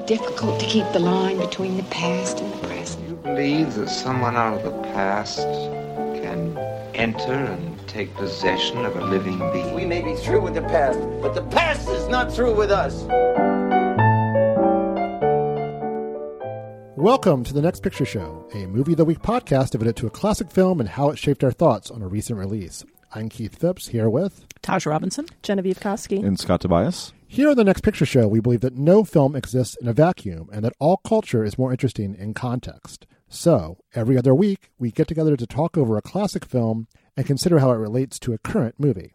It's very difficult to keep the line between the past and the present. You believe that someone out of the past can enter and take possession of a living being? We may be through with the past, but the past is not through with us. Welcome to the Next Picture Show, a movie of the week podcast devoted to a classic film and how it shaped our thoughts on a recent release. I'm Keith Phipps here with Tasha Robinson, Genevieve Koski, and Scott Tobias. Here on the Next Picture Show, we believe that no film exists in a vacuum and that all culture is more interesting in context. So, every other week, we get together to talk over a classic film and consider how it relates to a current movie.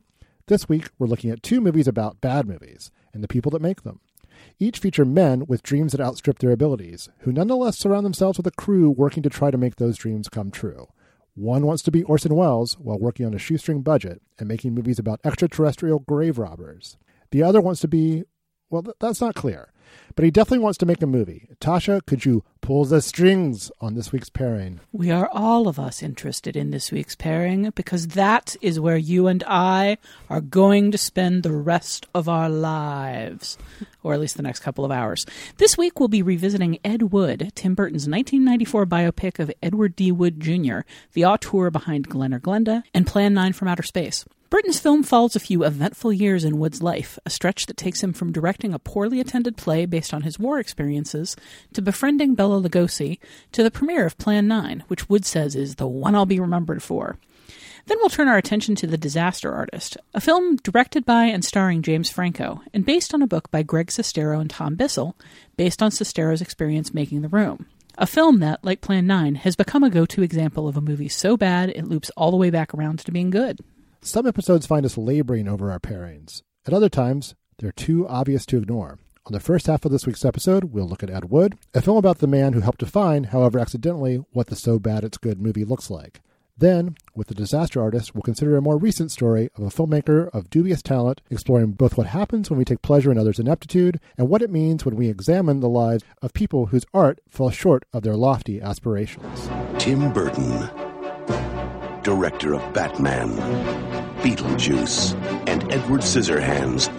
This week, we're looking at two movies about bad movies and the people that make them. Each feature men with dreams that outstrip their abilities, who nonetheless surround themselves with a crew working to try to make those dreams come true. One wants to be Orson Welles while working on a shoestring budget and making movies about extraterrestrial grave robbers. The other wants to be, well, th- that's not clear. But he definitely wants to make a movie. Tasha, could you pull the strings on this week's pairing? We are all of us interested in this week's pairing because that is where you and I are going to spend the rest of our lives, or at least the next couple of hours. This week we'll be revisiting Ed Wood, Tim Burton's 1994 biopic of Edward D. Wood Jr., the auteur behind Glen or Glenda, and Plan 9 from Outer Space. Burton's film follows a few eventful years in Wood's life, a stretch that takes him from directing a poorly attended play based on his war experiences to befriending Bela Lugosi to the premiere of Plan 9, which Wood says is the one I'll be remembered for. Then we'll turn our attention to The Disaster Artist, a film directed by and starring James Franco, and based on a book by Greg Sestero and Tom Bissell, based on Sestero's experience making The Room. A film that, like Plan 9, has become a go to example of a movie so bad it loops all the way back around to being good. Some episodes find us laboring over our pairings. At other times, they're too obvious to ignore. On the first half of this week's episode, we'll look at Ed Wood, a film about the man who helped define, however accidentally, what the so bad it's good movie looks like. Then, with The Disaster Artist, we'll consider a more recent story of a filmmaker of dubious talent, exploring both what happens when we take pleasure in others' ineptitude and what it means when we examine the lives of people whose art falls short of their lofty aspirations. Tim Burton, director of Batman, Beetlejuice, and Edward Scissorhands,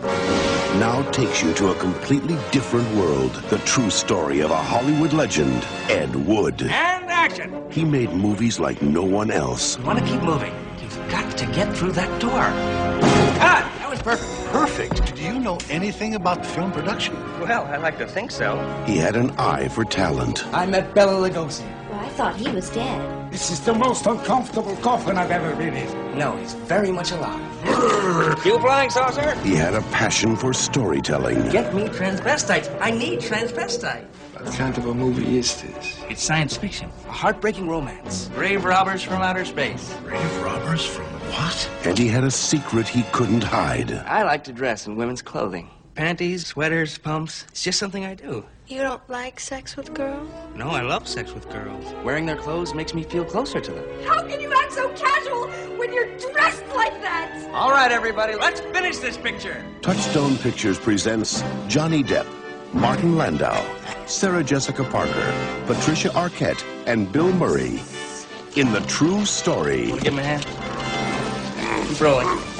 now takes you to a completely different world. The true story of a Hollywood legend, Ed Wood. And action! He made movies like no one else. You want to keep moving. You've got to get through that door. Ah, that was perfect. Perfect. Do you know anything about film production? Well, I like to think so. He had an eye for talent. I met Bela Lugosi. Well, I thought he was dead. This is the most uncomfortable coffin I've ever been in. No, he's very much alive. you flying saucer? He had a passion for storytelling. Get me transvestites. I need transvestite. What kind of a movie is this? It's science fiction. A heartbreaking romance. Grave robbers from outer space. Grave robbers from what? And he had a secret he couldn't hide. I like to dress in women's clothing. Panties, sweaters, pumps. It's just something I do. You don't like sex with girls? No, I love sex with girls. Wearing their clothes makes me feel closer to them. How can you act so casual when you're dressed like that? All right, everybody, let's finish this picture. Touchstone Pictures presents Johnny Depp, Martin Landau, Sarah Jessica Parker, Patricia Arquette, and Bill Murray in the true story. Give him a hand. Keep rolling.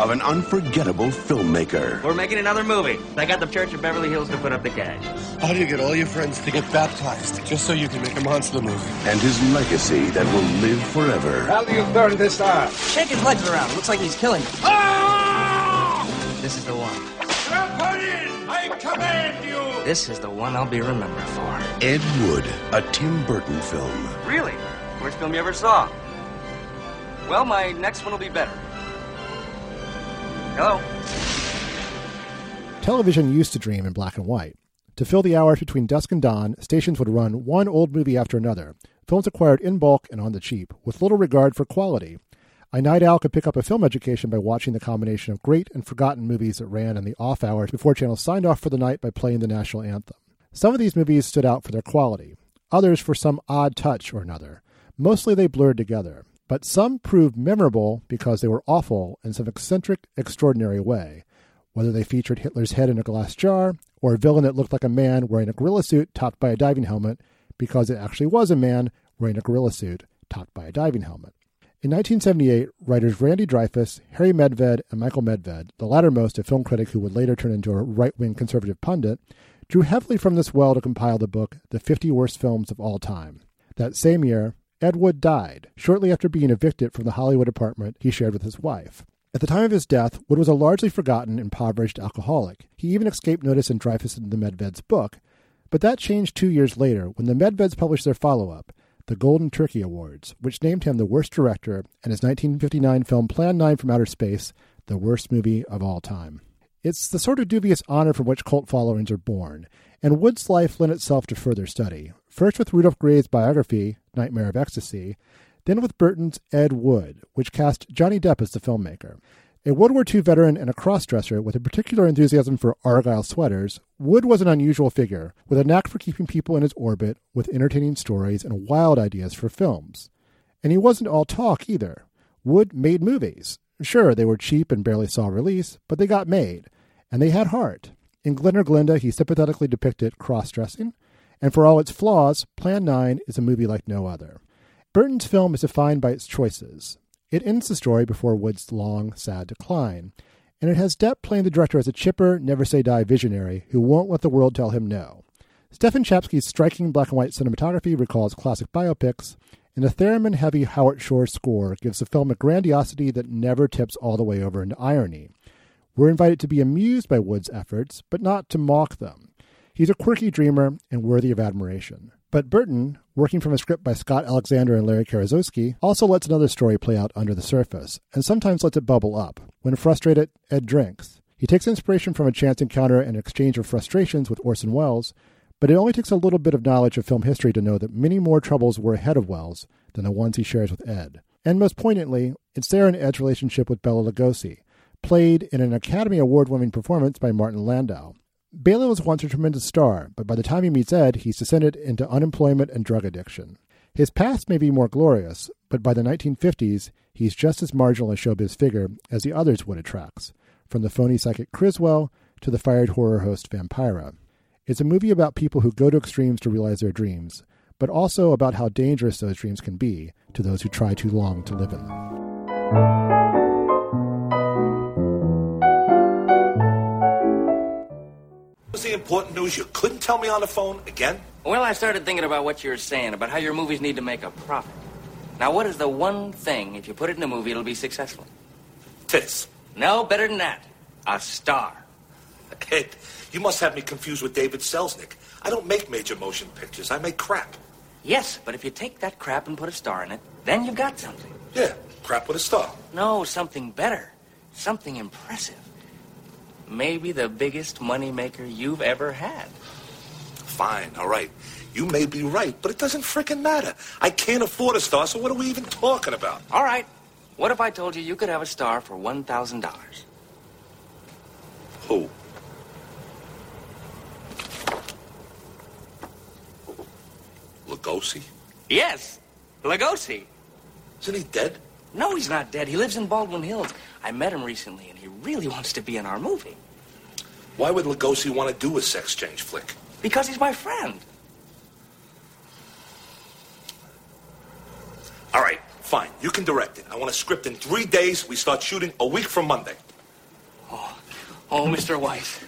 Of an unforgettable filmmaker. We're making another movie. I got the Church of Beverly Hills to put up the cash. How do you get all your friends to get baptized just so you can make a monster movie? And his legacy that will live forever. How do you burn this arm? Shake his legs around. Looks like he's killing me. Ah! This is the one. in! I command you! This is the one I'll be remembered for. Ed Wood, a Tim Burton film. Really? Worst film you ever saw? Well, my next one will be better. Hello? Television used to dream in black and white. To fill the hours between dusk and dawn, stations would run one old movie after another, films acquired in bulk and on the cheap, with little regard for quality. A night owl could pick up a film education by watching the combination of great and forgotten movies that ran in the off hours before channels signed off for the night by playing the national anthem. Some of these movies stood out for their quality, others for some odd touch or another. Mostly they blurred together, but some proved memorable because they were awful in some eccentric, extraordinary way. Whether they featured Hitler's head in a glass jar, or a villain that looked like a man wearing a gorilla suit topped by a diving helmet, because it actually was a man wearing a gorilla suit topped by a diving helmet. In 1978, writers Randy Dreyfuss, Harry Medved, and Michael Medved, the lattermost a film critic who would later turn into a right wing conservative pundit, drew heavily from this well to compile the book The 50 Worst Films of All Time. That same year, Ed Wood died, shortly after being evicted from the Hollywood apartment he shared with his wife. At the time of his death, Wood was a largely forgotten, impoverished alcoholic. He even escaped notice in Dreyfuss and the Medved's book, but that changed two years later when the Medveds published their follow up, the Golden Turkey Awards, which named him the worst director and his 1959 film Plan 9 from Outer Space the worst movie of all time. It's the sort of dubious honor from which cult followings are born, and Wood's life lent itself to further study, first with Rudolph Grey's biography, Nightmare of Ecstasy, then with Burton's Ed Wood, which cast Johnny Depp as the filmmaker. A World War II veteran and a crossdresser with a particular enthusiasm for Argyle sweaters, Wood was an unusual figure, with a knack for keeping people in his orbit with entertaining stories and wild ideas for films. And he wasn't all talk either. Wood made movies. Sure, they were cheap and barely saw release, but they got made. And they had heart. In Glen or Glenda, he sympathetically depicted cross dressing, and for all its flaws, Plan 9 is a movie like no other. Burton's film is defined by its choices. It ends the story before Wood's long, sad decline, and it has Depp playing the director as a chipper, never say die visionary who won't let the world tell him no. Stefan Czapsky's striking black and white cinematography recalls classic biopics, and the theremin heavy Howard Shore score gives the film a grandiosity that never tips all the way over into irony. We're invited to be amused by Wood's efforts, but not to mock them. He's a quirky dreamer and worthy of admiration. But Burton, working from a script by Scott Alexander and Larry Karaszewski, also lets another story play out under the surface, and sometimes lets it bubble up. When frustrated, Ed drinks. He takes inspiration from a chance encounter and exchange of frustrations with Orson Welles, but it only takes a little bit of knowledge of film history to know that many more troubles were ahead of Welles than the ones he shares with Ed. And most poignantly, it's there in Ed's relationship with Bela Lugosi, played in an Academy Award winning performance by Martin Landau. Bela was once a tremendous star, but by the time he meets Ed, he's descended into unemployment and drug addiction. His past may be more glorious, but by the 1950s, he's just as marginal a showbiz figure as the others Wood attracts, from the phony psychic Criswell to the fired horror host Vampira. It's a movie about people who go to extremes to realize their dreams, but also about how dangerous those dreams can be to those who try too long to live in them. Was the important news you couldn't tell me on the phone again? Well, I started thinking about what you were saying about how your movies need to make a profit. Now, what is the one thing, if you put it in a movie, it'll be successful? Tits. No, better than that. A star. Ed, you must have me confused with David Selznick. I don't make major motion pictures. I make crap. Yes, but if you take that crap and put a star in it, then you've got something. Yeah, crap with a star. No, something better. Something impressive maybe the biggest moneymaker you've ever had. Fine, all right. You may be right, but it doesn't fricking matter. I can't afford a star, so what are we even talking about? All right. What if I told you you could have a star for $1,000? Who? Lugosi? Yes, Lugosi. Isn't he dead? No, he's not dead. He lives in Baldwin Hills. I met him recently, and he really wants to be in our movie. Why would Lugosi want to do a sex change flick? Because he's my friend. All right, fine. You can direct it. I want a script in three days. We start shooting a week from Monday. Oh, oh, Mr. Weiss.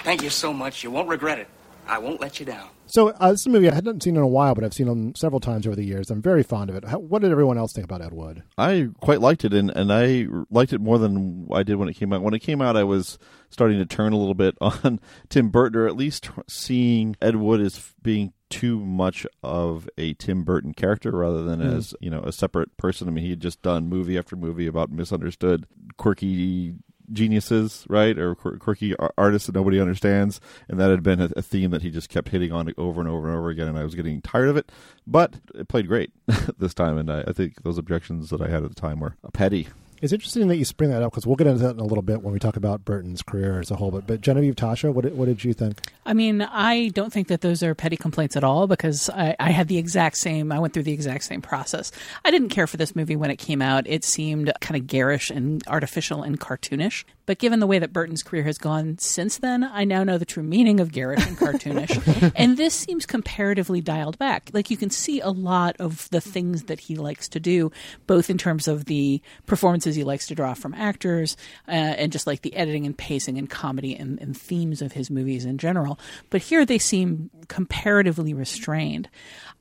Thank you so much. You won't regret it. I won't let you down. So uh, this is a movie I hadn't seen in a while, but I've seen them several times over the years. I'm very fond of it. How, what did everyone else think about Ed Wood? I quite liked it, and, and I liked it more than I did when it came out. When it came out, I was starting to turn a little bit on Tim Burton, or at least seeing Ed Wood as being too much of a Tim Burton character rather than mm. as you know a separate person. I mean, he had just done movie after movie about misunderstood, quirky geniuses, right, or quirky artists that nobody understands, and that had been a, theme that he just kept hitting on over and over and over again, and I was getting tired of it. But it played great this time, and I, I think those objections that I had at the time were petty. It's interesting that you bring that up because we'll get into that in a little bit when we talk about Burton's career as a whole. But, but Genevieve, Tasha, what what did you think? I mean, I don't think that those are petty complaints at all because I, I had the exact same. I went through the exact same process. I didn't care for this movie when it came out. It seemed kind of garish and artificial and cartoonish. But given the way that Burton's career has gone since then, I now know the true meaning of garish and cartoonish. and this seems comparatively dialed back. Like you can see a lot of the things that he likes to do, both in terms of the performances he likes to draw from actors uh, and just like the editing and pacing and comedy and, and themes of his movies in general. But here they seem comparatively restrained.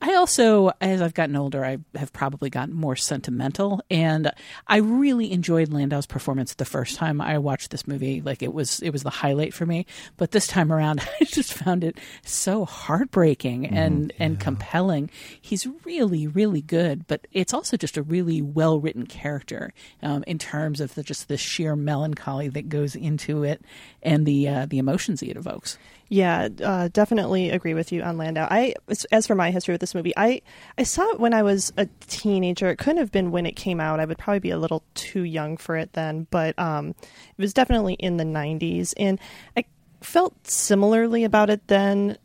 I also, as I've gotten older, I have probably gotten more sentimental, and I really enjoyed Landau's performance the first time I watched this movie. Like it was, it was the highlight for me. But this time around, I just found it so heartbreaking and mm, and compelling. He's really, really good, but it's also just a really well written character um, in terms of the, just the sheer melancholy that goes into it and the uh, the emotions it evokes. Yeah, uh, definitely agree with you on Landau. I, as for my history with this movie, I I saw it when I was a teenager. It couldn't have been when it came out. I would probably be a little too young for it then, but um, it was definitely in the '90s, and I felt similarly about it then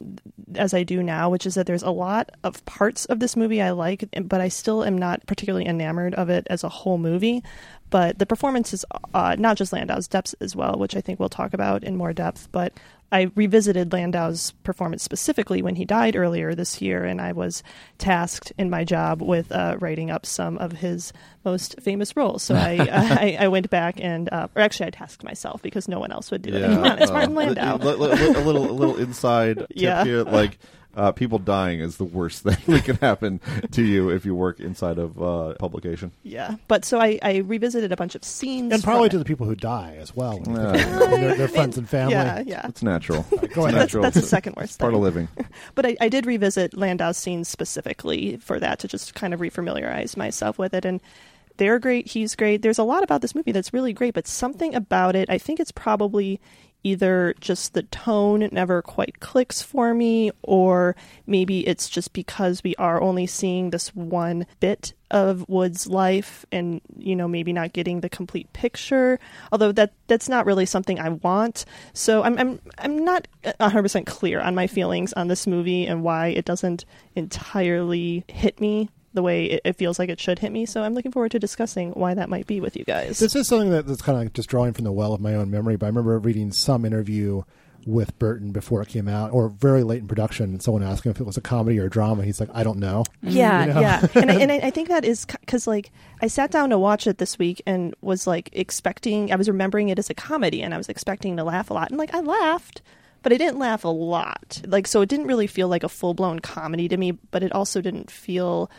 as I do now, which is that there's a lot of parts of this movie I like, but I still am not particularly enamored of it as a whole movie. But the performance is uh, not just Landau's Depp's as well, which I think we'll talk about in more depth, but I revisited Landau's performance specifically when he died earlier this year, and I was tasked in my job with uh, writing up some of his most famous roles. So I, I, I, went back and, uh, or actually, I tasked myself because no one else would do yeah. it. It's Martin Landau. a, little, a little inside tip yeah. here, like uh, people dying is the worst thing that can happen to you if you work inside of uh, publication. Yeah, but so I, I, revisited a bunch of scenes, and probably to the people who die as well, uh, their, their, friends and family. Yeah, yeah, it's natural. It's natural. That's, that's the second worst. part of living. but I, I did revisit Landau's scenes specifically for that to just kind of refamiliarize myself with it and they're great. He's great. There's a lot about this movie that's really great, but something about it, I think it's probably either just the tone never quite clicks for me, or maybe it's just because we are only seeing this one bit of Wood's life and you know maybe not getting the complete picture. Although that that's not really something I want. So I'm I'm I'm not 100% clear on my feelings on this movie and why it doesn't entirely hit me the way it, it, feels like it should hit me. So I'm looking forward to discussing why that might be with you guys. This is something that, that's kind of like just drawing from the well of my own memory. But I remember reading some interview with Burton before it came out, or very late in production, and someone asking if it was a comedy or a drama. He's like, I don't know. Mm-hmm. Yeah, you know? yeah, and I, and I think that is because like I sat down to watch it this week and was like expecting. I was remembering it as a comedy, and I was expecting to laugh a lot, and like I laughed but I didn't laugh a lot. Like, so it didn't really feel like a full blown comedy to me, but it also didn't feel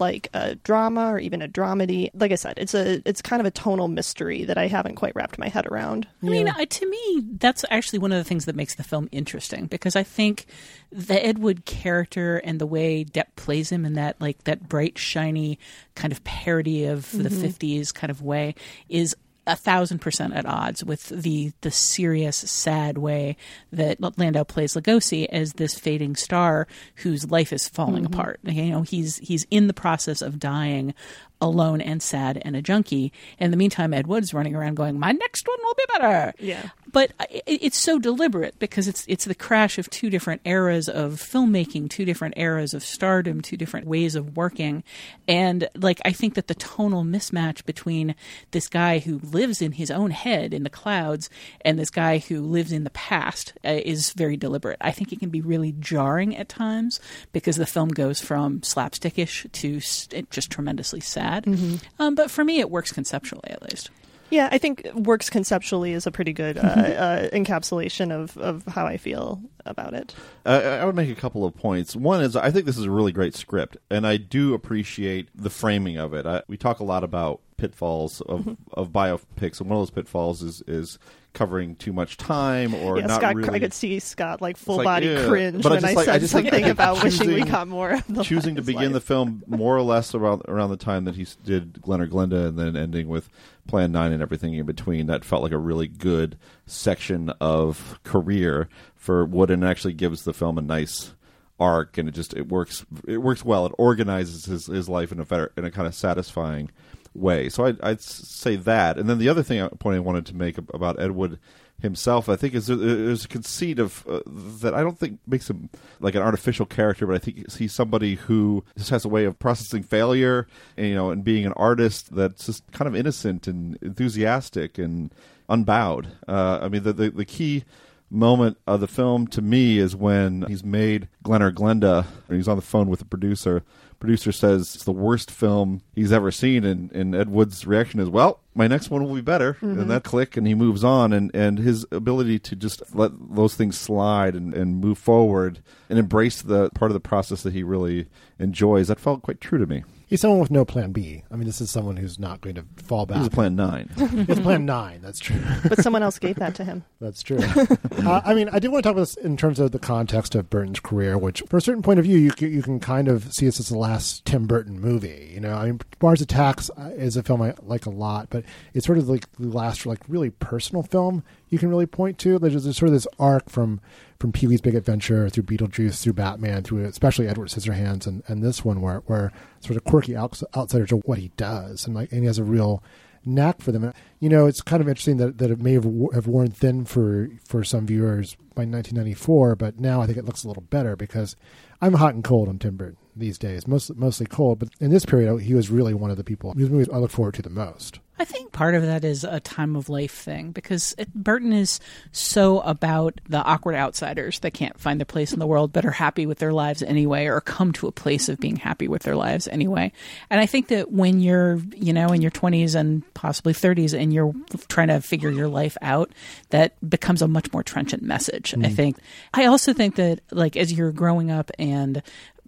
like a drama or even a dramedy. Like I said, it's a it's kind of a tonal mystery that I haven't quite wrapped my head around. I mean, uh, to me, that's actually one of the things that makes the film interesting because I think the Ed Wood character and the way Depp plays him in that like that bright, shiny kind of parody of mm-hmm. the '50s kind of way is a thousand percent at odds with the the serious, sad way that Landau plays Lugosi as this fading star whose life is falling mm-hmm. apart. You know, he's he's in the process of dying alone and sad and a junkie. In the meantime, Ed Wood's running around going, "My next one will be better." Yeah. But it's so deliberate because it's it's the crash of two different eras of filmmaking, two different eras of stardom, two different ways of working, and like I think that the tonal mismatch between this guy who lives in his own head in the clouds and this guy who lives in the past uh, is very deliberate. I think it can be really jarring at times because the film goes from slapstickish to s- just tremendously sad. Mhm. Um, but for me, it works conceptually at least. Yeah, I think works conceptually is a pretty good uh, uh, encapsulation of, of how I feel about it. Uh, I would make a couple of points. One is I think this is a really great script, and I do appreciate the framing of it. I, we talk a lot about pitfalls of, Mm-hmm. of biopics, and one of those pitfalls is is covering too much time or yeah, not Scott, really. I could see Scott like full like, body yeah. cringe But I when just I like- said I like something about wishing we choosing- got more of the choosing to begin life. the film more or less around around the time that he did Glen or Glenda, and then ending with Plan Nine and everything in between. That felt like a really good section of career for Wood, and actually gives the film a nice arc, and it just it works it works well. It organizes his his life in a better in a kind of satisfying way. So I'd, I'd say that, and then the other thing I, point I wanted to make about Ed Wood himself, I think, is there's a conceit of uh, that I don't think makes him like an artificial character, but I think he's somebody who just has a way of processing failure, and, you know, and being an artist that's just kind of innocent and enthusiastic and unbowed. Uh, I mean, the, the the key moment of the film to me is when he's made Glen or Glenda, and he's on the phone with the producer. Producer says it's the worst film he's ever seen, and, and Ed Wood's reaction is, "Well, my next one will be better." Mhm. And that click, and he moves on, and, and his ability to just let those things slide and, and move forward and embrace the part of the process that he really enjoys. That felt quite true to me. He's someone with no plan B. I mean, this is someone who's not going to fall back. This is Plan Nine. it's Plan Nine. That's true. but someone else gave that to him. That's true. uh, I mean, I do want to talk about this in terms of the context of Burton's career, which, from a certain point of view, you can, you can kind of see this as the last Tim Burton movie. You know, I mean, Mars Attacks uh, is a film I like a lot, but it's sort of like the last, like, really personal film you can really point to. There's, there's sort of this arc from from Pee Wee's Big Adventure through Beetlejuice through Batman through especially Edward Scissorhands and, and this one where where sort of quirky outs- outsiders are what he does and like and he has a real knack for them. And, You know, it's kind of interesting that, that it may have, have worn thin for for some viewers by 1994, but now I think it looks a little better because I'm hot and cold on Tim Burton these days, mostly mostly cold. But in this period, he was really one of the people whose movies I look forward to the most. I think part of that is a time of life thing because it, Burton is so about the awkward outsiders that can't find their place in the world but are happy with their lives anyway or come to a place of being happy with their lives anyway. And I think that when you're, you know, in your 20s and possibly 30s and you're trying to figure your life out, that becomes a much more trenchant message. I Mm. think. I also think that like as you're growing up and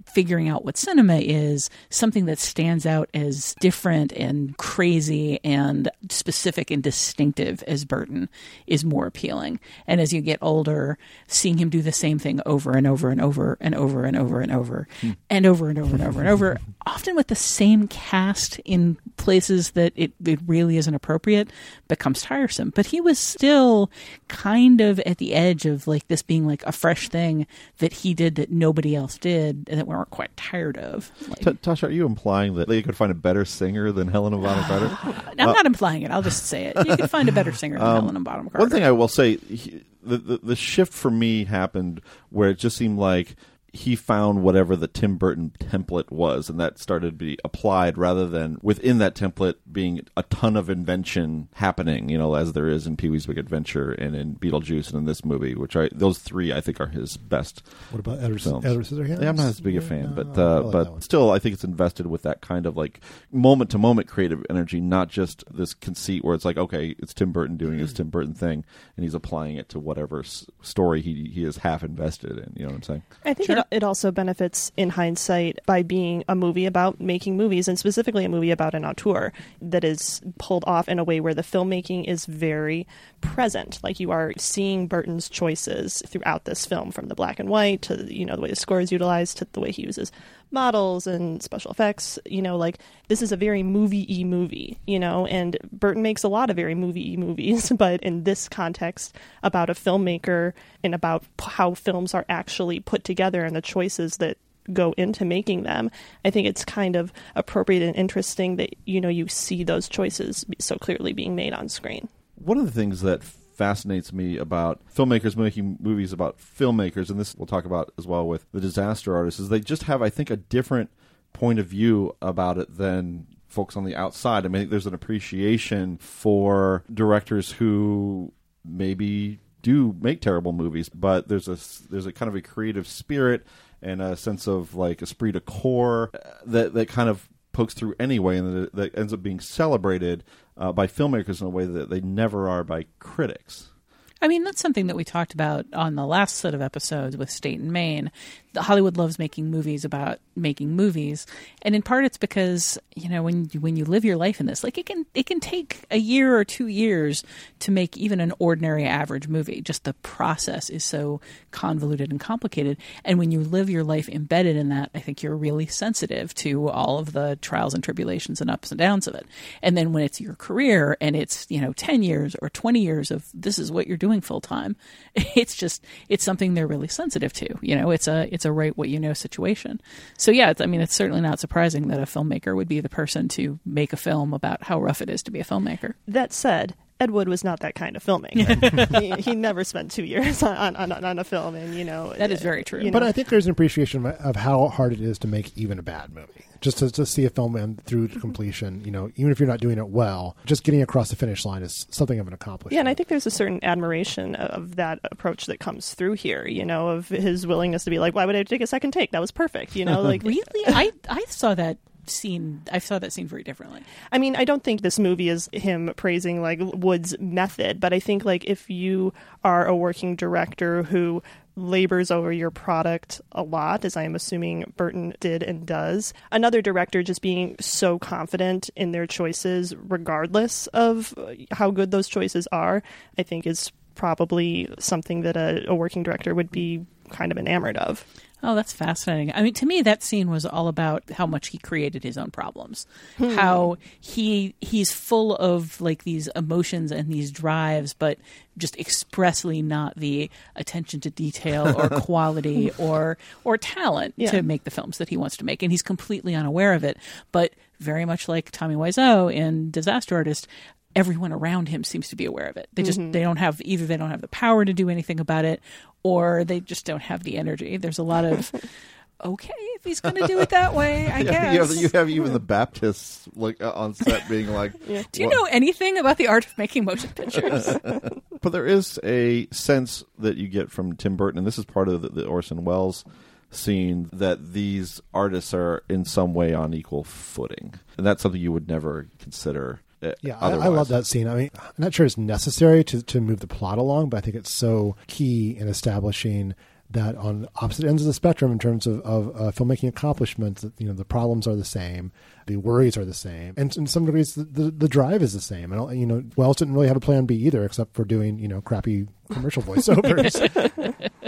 figuring out what cinema is something that stands out as different and crazy and specific and distinctive as Burton is more appealing. And as you get older, seeing him do the same thing over and over and over and over and over and over mm. and over and over and over and over, often with the same cast in places that it, it really isn't appropriate, becomes tiresome. But he was still kind of at the edge of like this being like a fresh thing that he did that nobody else did that we weren't quite tired of. Like, T- Tasha, are you implying that they could find a better singer than Helena Bonham Carter? I'm not implying it. I'll just say it. You could find a better singer than Um, Helena Bonham Carter. One thing I will say, he, the, the the shift for me happened where it just seemed like he found whatever the Tim Burton template was, and that started to be applied rather than within that template being a ton of invention happening. You know, as there is in Pee Wee's Big Adventure and in Beetlejuice and in this movie, which I those three I think are his best. What about Edward- films. Edward Scissorhands? Yeah, I'm not as big a fan, but No, I uh, like but still, I think it's invested with that kind of like moment to moment creative energy, not just this conceit where it's like, okay, it's Tim Burton doing his Tim Burton thing, and he's applying it to whatever s- story he he is half invested in. You know what I'm saying? I think it, it also benefits in hindsight by being a movie about making movies and specifically a movie about an auteur that is pulled off in a way where the filmmaking is very present. Like you are seeing Burton's choices throughout this film from the black and white to you know the way the score is utilized to the way he uses models and special effects. You know, like this is a very movie y movie, you know, and Burton makes a lot of very movie y movies, but in this context, about a filmmaker and about how films are actually put together and the choices that go into making them. I think it's kind of appropriate and interesting that you know you see those choices so clearly being made on screen. One of the things that fascinates me about filmmakers making movies about filmmakers, and this we'll talk about as well with the disaster artists, is they just have, I think, a different point of view about it than folks on the outside. I mean, there's an appreciation for directors who maybe do make terrible movies, but there's a there's a kind of a creative spirit and a sense of like esprit de corps that that kind of pokes through anyway, and that, that ends up being celebrated uh, by filmmakers in a way that they never are by critics. I mean, that's something that we talked about on the last set of episodes with State and Maine. Hollywood loves making movies about making movies, and in part it's because you know when you, when you live your life in this, like it can it can take a year or two years to make even an ordinary average movie. Just the process is so convoluted and complicated, and when you live your life embedded in that, I think you're really sensitive to all of the trials and tribulations and ups and downs of it. And then when it's your career and it's you know ten years or twenty years of this is what you're doing full time, it's just it's something they're really sensitive to. You know, it's a it's a write what you know situation. So yeah, I mean, it's certainly not surprising that a filmmaker would be the person to make a film about how rough it is to be a filmmaker. That said, Ed Wood was not that kind of filmmaker. he, he, never spent two years on, on, on, a film, and you know that is very true. You know. But I think there's an appreciation of how hard it is to make even a bad movie. Just to, to see a film end through mm-hmm. completion, you know, even if you're not doing it well, just getting across the finish line is something of an accomplishment. Yeah, and I think there's a certain admiration of that approach that comes through here. You know, of his willingness to be like, "Why would I take a second take? That was perfect." You know, like really, I I saw that scene I saw that scene very differently. I mean, I don't think this movie is him praising like Wood's method, but I think like if you are a working director who labors over your product a lot, as I am assuming Burton did and does. Another director just being so confident in their choices, regardless of how good those choices are, I think is probably something that a, a working director would be kind of enamored of. Oh, that's fascinating. I mean, to me, that scene was all about how much he created his own problems. Hmm. How he he's full of like these emotions and these drives, but just expressly not the attention to detail or quality or or talent yeah. to make the films that he wants to make, and he's completely unaware of it. But very much like Tommy Wiseau in Disaster Artist, everyone around him seems to be aware of it. They just mm-hmm. they don't have either they don't have the power to do anything about it or they just don't have the energy. There's a lot of okay if he's going to do it that way. I yeah, guess you have, you have, even the Baptists like uh, on set being like, yeah. "Do you know anything about the art of making motion pictures?" but there is a sense that you get from Tim Burton, and this is part of the, the Orson Welles scene that these artists are in some way on equal footing, and that's something you would never consider yeah, I, I, love that scene. I mean, I'm not sure it's necessary to, to move the plot along, but I think it's so key in establishing that on opposite ends of the spectrum in terms of, of uh, filmmaking accomplishments, you know, the problems are the same, the worries are the same, and in some degrees, the, the, the drive is the same. And you know, Welles didn't really have a plan B either, except for doing you know crappy commercial voiceovers.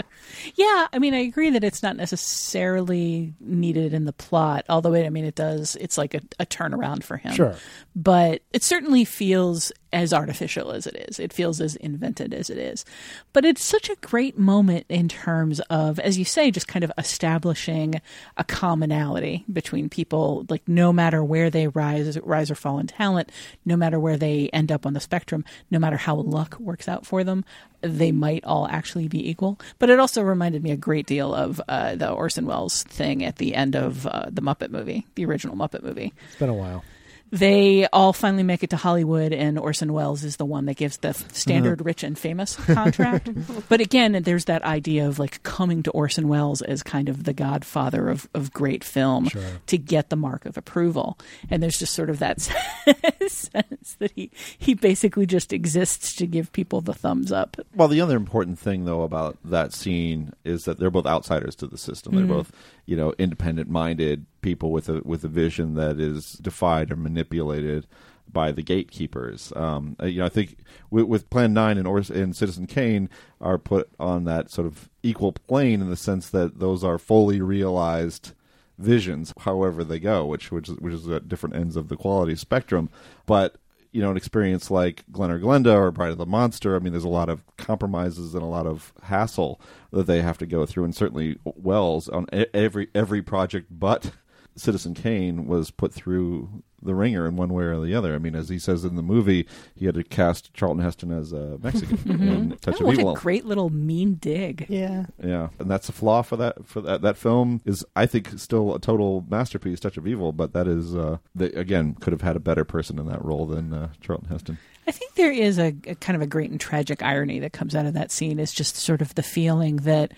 Yeah, I mean, I agree that it's not necessarily needed in the plot, although it, I mean, it does. It's like a, a turnaround for him. Sure, but it certainly feels as artificial as it is. It feels as invented as it is. But it's such a great moment in terms of, as you say, just kind of establishing a commonality between people. Like no matter where they rise, rise or fall in talent, no matter where they end up on the spectrum, no matter how luck works out for them, they might all actually be equal. But it also reminded me a great deal of uh, the Orson Welles thing at the end of uh, the Muppet movie, the original Muppet movie. It's been a while they all finally make it to Hollywood, and Orson Welles is the one that gives the standard mm-hmm. rich and famous contract. but again, there's that idea of like coming to Orson Welles as kind of the godfather of, of great film sure. to get the mark of approval. And there's just sort of that sense that he, he basically just exists to give people the thumbs up. Well, the other important thing, though, about that scene is that they're both outsiders to the system. Mm-hmm. They're both you know independent minded people with a with a vision that is defied or manipulated by the gatekeepers. Um, uh, you know, I think with, with Plan Nine and, or, and Citizen Kane are put on that sort of equal plane in the sense that those are fully realized visions, however they go, which which which is at different ends of the quality spectrum. But you know an experience like Glen or Glenda or Bride of the Monster, I mean, there's a lot of compromises and a lot of hassle that they have to go through, and certainly Welles on every every project but Citizen Kane was put through the ringer in one way or the other. I mean, as he says in the movie, he had to cast Charlton Heston as a Mexican in Touch Oh, of what Evil. a great little mean dig. Yeah. Yeah, and that's a flaw for that. For that, that film is, I think, still a total masterpiece, Touch of Evil. But that is, uh, they, again, could have had a better person in that role than uh, Charlton Heston. I think there is a, a kind of a great and tragic irony that comes out of that scene. Is just sort of the feeling that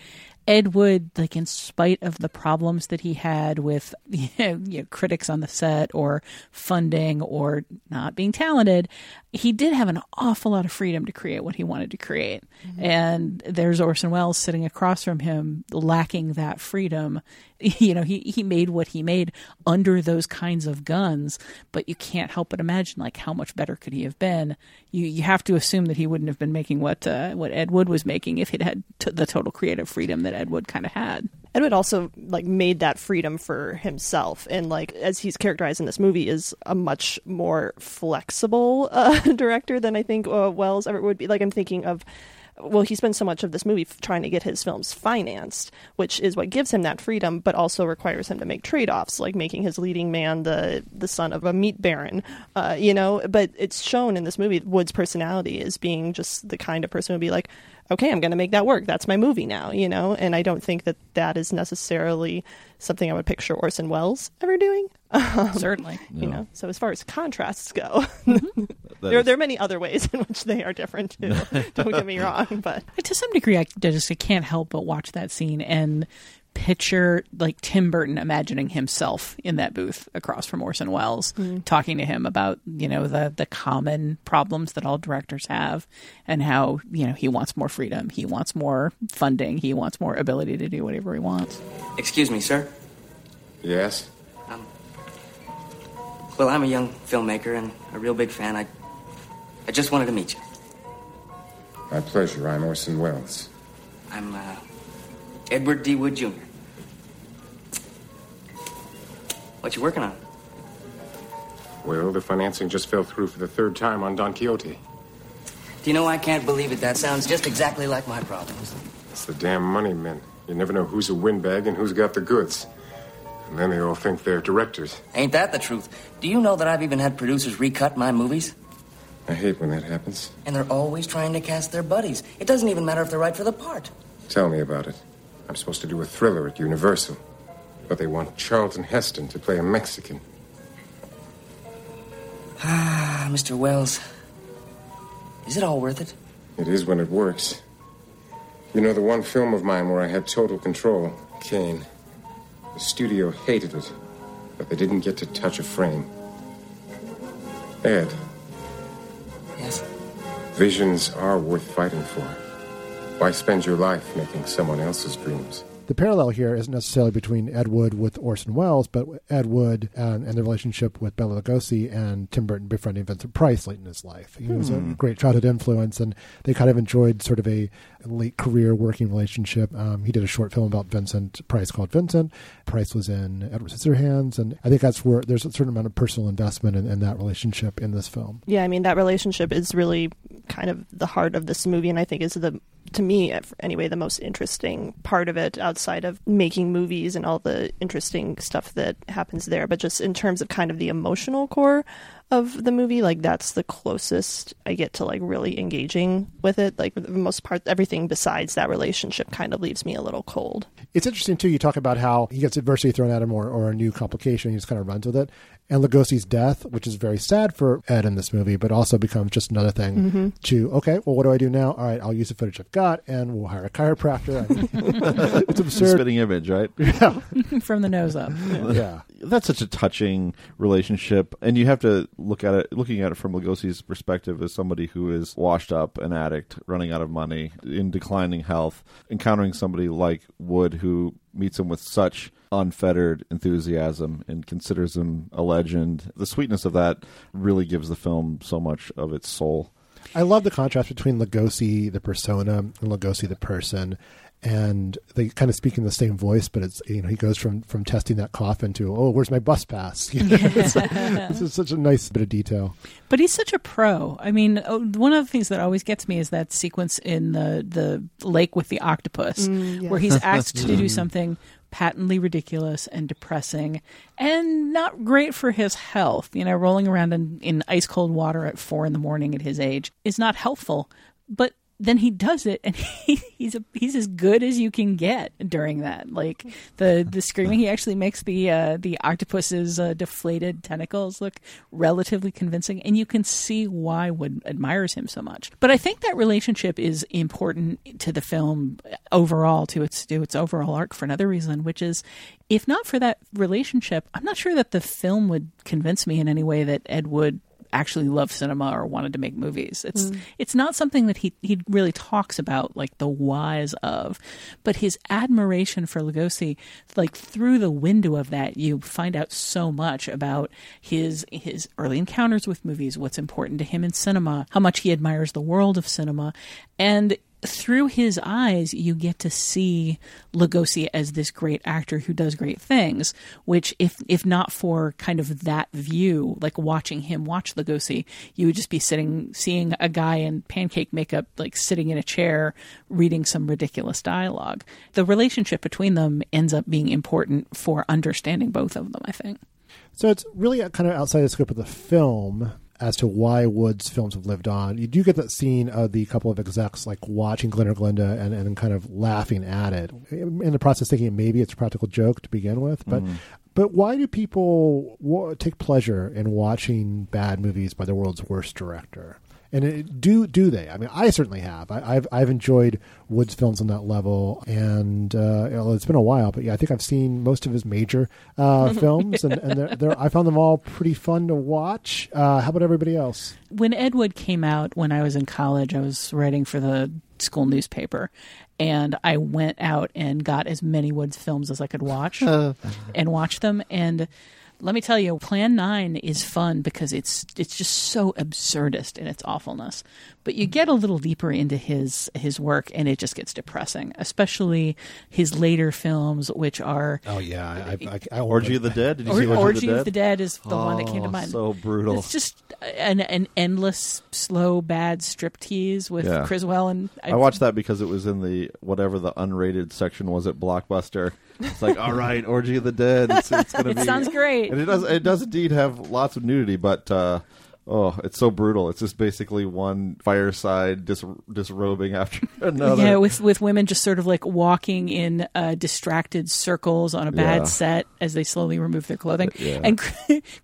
Ed Wood, like in spite of the problems that he had with you know, you know, critics on the set or funding or not being talented, he did have an awful lot of freedom to create what he wanted to create. Mm-hmm. And there's Orson Welles sitting across from him, lacking that freedom. You know, he he made what he made under those kinds of guns, but you can't help but imagine like how much better could he have been. You you have to assume that he wouldn't have been making what uh, what Ed Wood was making if he'd had t- the total creative freedom that Ed Wood kind of had. Ed Wood also like made that freedom for himself, and like as he's characterized in this movie, is a much more flexible uh, director than I think uh, Welles ever would be. Like I'm thinking of. Well, he spends so much of this movie f- trying to get his films financed, which is what gives him that freedom, but also requires him to make trade-offs, like making his leading man the the son of a meat baron, uh, you know. But it's shown in this movie Wood's personality is being just the kind of person who would be like, okay, I'm going to make that work. That's my movie now, you know? And I don't think that that is necessarily something I would picture Orson Welles ever doing. Um, Certainly. You know, so as far as contrasts go, That there, is- there are many other ways in which they are different too. don't get me wrong, but to some degree, I just I can't help but watch that scene and picture like Tim Burton imagining himself in that booth across from Orson Welles, talking to him about you know the the common problems that all directors have, and how you know he wants more freedom, he wants more funding, he wants more ability to do whatever he wants. Excuse me, sir. Yes? Um, Well, I'm a young filmmaker and a real big fan. I, I just wanted to meet you. My pleasure. I'm Orson Welles. I'm uh, Edward D. Wood Jr. What you working on? Well, the financing just fell through for the third time on Don Quixote. Do you know I can't believe it? That sounds just exactly like my problems. It's the damn money men. You never know who's a windbag and who's got the goods. And then they all think they're directors. Ain't that the truth? Do you know that I've even had producers recut my movies? I hate when that happens. And they're always trying to cast their buddies. It doesn't even matter if they're right for the part. Tell me about it. I'm supposed to do a thriller at Universal. But they want Charlton Heston to play a Mexican. Ah, Mr. Welles. Is it all worth it? It is when it works. You know, the one film of mine where I had total control, Kane. The studio hated it, but they didn't get to touch a frame. Ed. Yes. Visions are worth fighting for. Why spend your life making someone else's dreams? The parallel here isn't necessarily between Ed Wood with Orson Welles, but Ed Wood and, and the relationship with Bela Lugosi and Tim Burton befriending Vincent Price late in his life. He was a Hmm. great childhood influence, and they kind of enjoyed sort of a late career working relationship. Um, he did a short film about Vincent Price called Vincent. Price was in Edward Scissorhands, and I think that's where there's a certain amount of personal investment in, in that relationship in this film. yeah, I mean that relationship is really kind of the heart of this movie, and I think is the to me uh, anyway the most interesting part of it outside of making movies and all the interesting stuff that happens there but just in terms of kind of the emotional core of the movie like that's the closest i get to like really engaging with it like for the most part everything besides that relationship kind of leaves me a little cold It's interesting too. You talk about how he gets adversity thrown at him or, or a new complication. He just kind of runs with it. And Lugosi's death, which is very sad for Ed in this movie, but also becomes just another thing Mhm. to okay. Well, what do I do now? All right, I'll use the footage I've got, and we'll hire a chiropractor. it's absurd. Spitting image, right? Yeah. From the nose up. Yeah. That's such a touching relationship, and you have to look at it. Looking at it from Lugosi's perspective, as somebody who is washed up, an addict, running out of money, in declining health, encountering somebody like Wood, who meets him with such unfettered enthusiasm and considers him a legend. The sweetness of that really gives the film so much of its soul. I love the contrast between Lugosi, the persona, and Lugosi, the person. And they kind of speak in the same voice, but it's you know he goes from from testing that coffin to oh where's my bus pass? You know, this is such a nice bit of detail. But he's such a pro. I mean, one of the things that always gets me is that sequence in the the lake with the octopus, Mm, yeah. where he's asked to do something patently ridiculous and depressing and not great for his health. You know, rolling around in, in ice cold water at four in the morning at his age is not helpful. But then he does it, and he, he's a, he's as good as you can get during that. Like the the screaming, he actually makes the uh, the octopus's uh, deflated tentacles look relatively convincing, and you can see why Wood admires him so much. But I think that relationship is important to the film overall, to its to its overall arc for another reason, which is if not for that relationship, I'm not sure that the film would convince me in any way that Ed Wood actually loved cinema or wanted to make movies. It's Mm. it's not something that he he really talks about like the whys of, but his admiration for Lugosi, like through the window of that, you find out so much about his his early encounters with movies, what's important to him in cinema, how much he admires the world of cinema, and through his eyes, you get to see Lugosi as this great actor who does great things. Which, if if not for kind of that view, like watching him watch Lugosi, you would just be sitting, seeing a guy in pancake makeup, like sitting in a chair, reading some ridiculous dialogue. The relationship between them ends up being important for understanding both of them. I think. So it's really kind of outside the scope of the film as to why Wood's films have lived on. You do get that scene of the couple of execs like watching Glen or Glenda and, and kind of laughing at it. In the process, thinking maybe it's a practical joke to begin with, but. Mhm. But why do people take pleasure in watching bad movies by the world's worst director? And it, do do they? I mean, I certainly have. I, I've I've enjoyed Wood's films on that level, and uh, you it's been a while. But yeah, I think I've seen most of his major uh, films, and, and they're, they're, I found them all pretty fun to watch. Uh, how about everybody else? when Ed Wood came out when I was in college, I was writing for the school newspaper, and I went out and got as many Woods films as I could watch and watch them. And let me tell you, Plan Nine is fun because it's it's just so absurdist in its awfulness. But you get a little deeper into his his work, and it just gets depressing, especially his later films, which are Oh yeah, I, I, I, I Orgy of the Dead. Did you Or- see Orgy, Orgy of of the Dead is the one that came to Oh, mind. So brutal. It's just an an endless, slow, bad striptease with Yeah. Criswell and I watched that because it was in the whatever the unrated section was at Blockbuster. It's like, all right, Orgy of the Dead. It's, it's gonna It be. sounds great. and it does. It does indeed have lots of nudity, but uh, oh, it's so brutal. It's just basically one fireside dis- disrobing after another. Yeah, with with women just sort of like walking in uh, distracted circles on a bad Yeah. set as they slowly remove their clothing, Yeah. and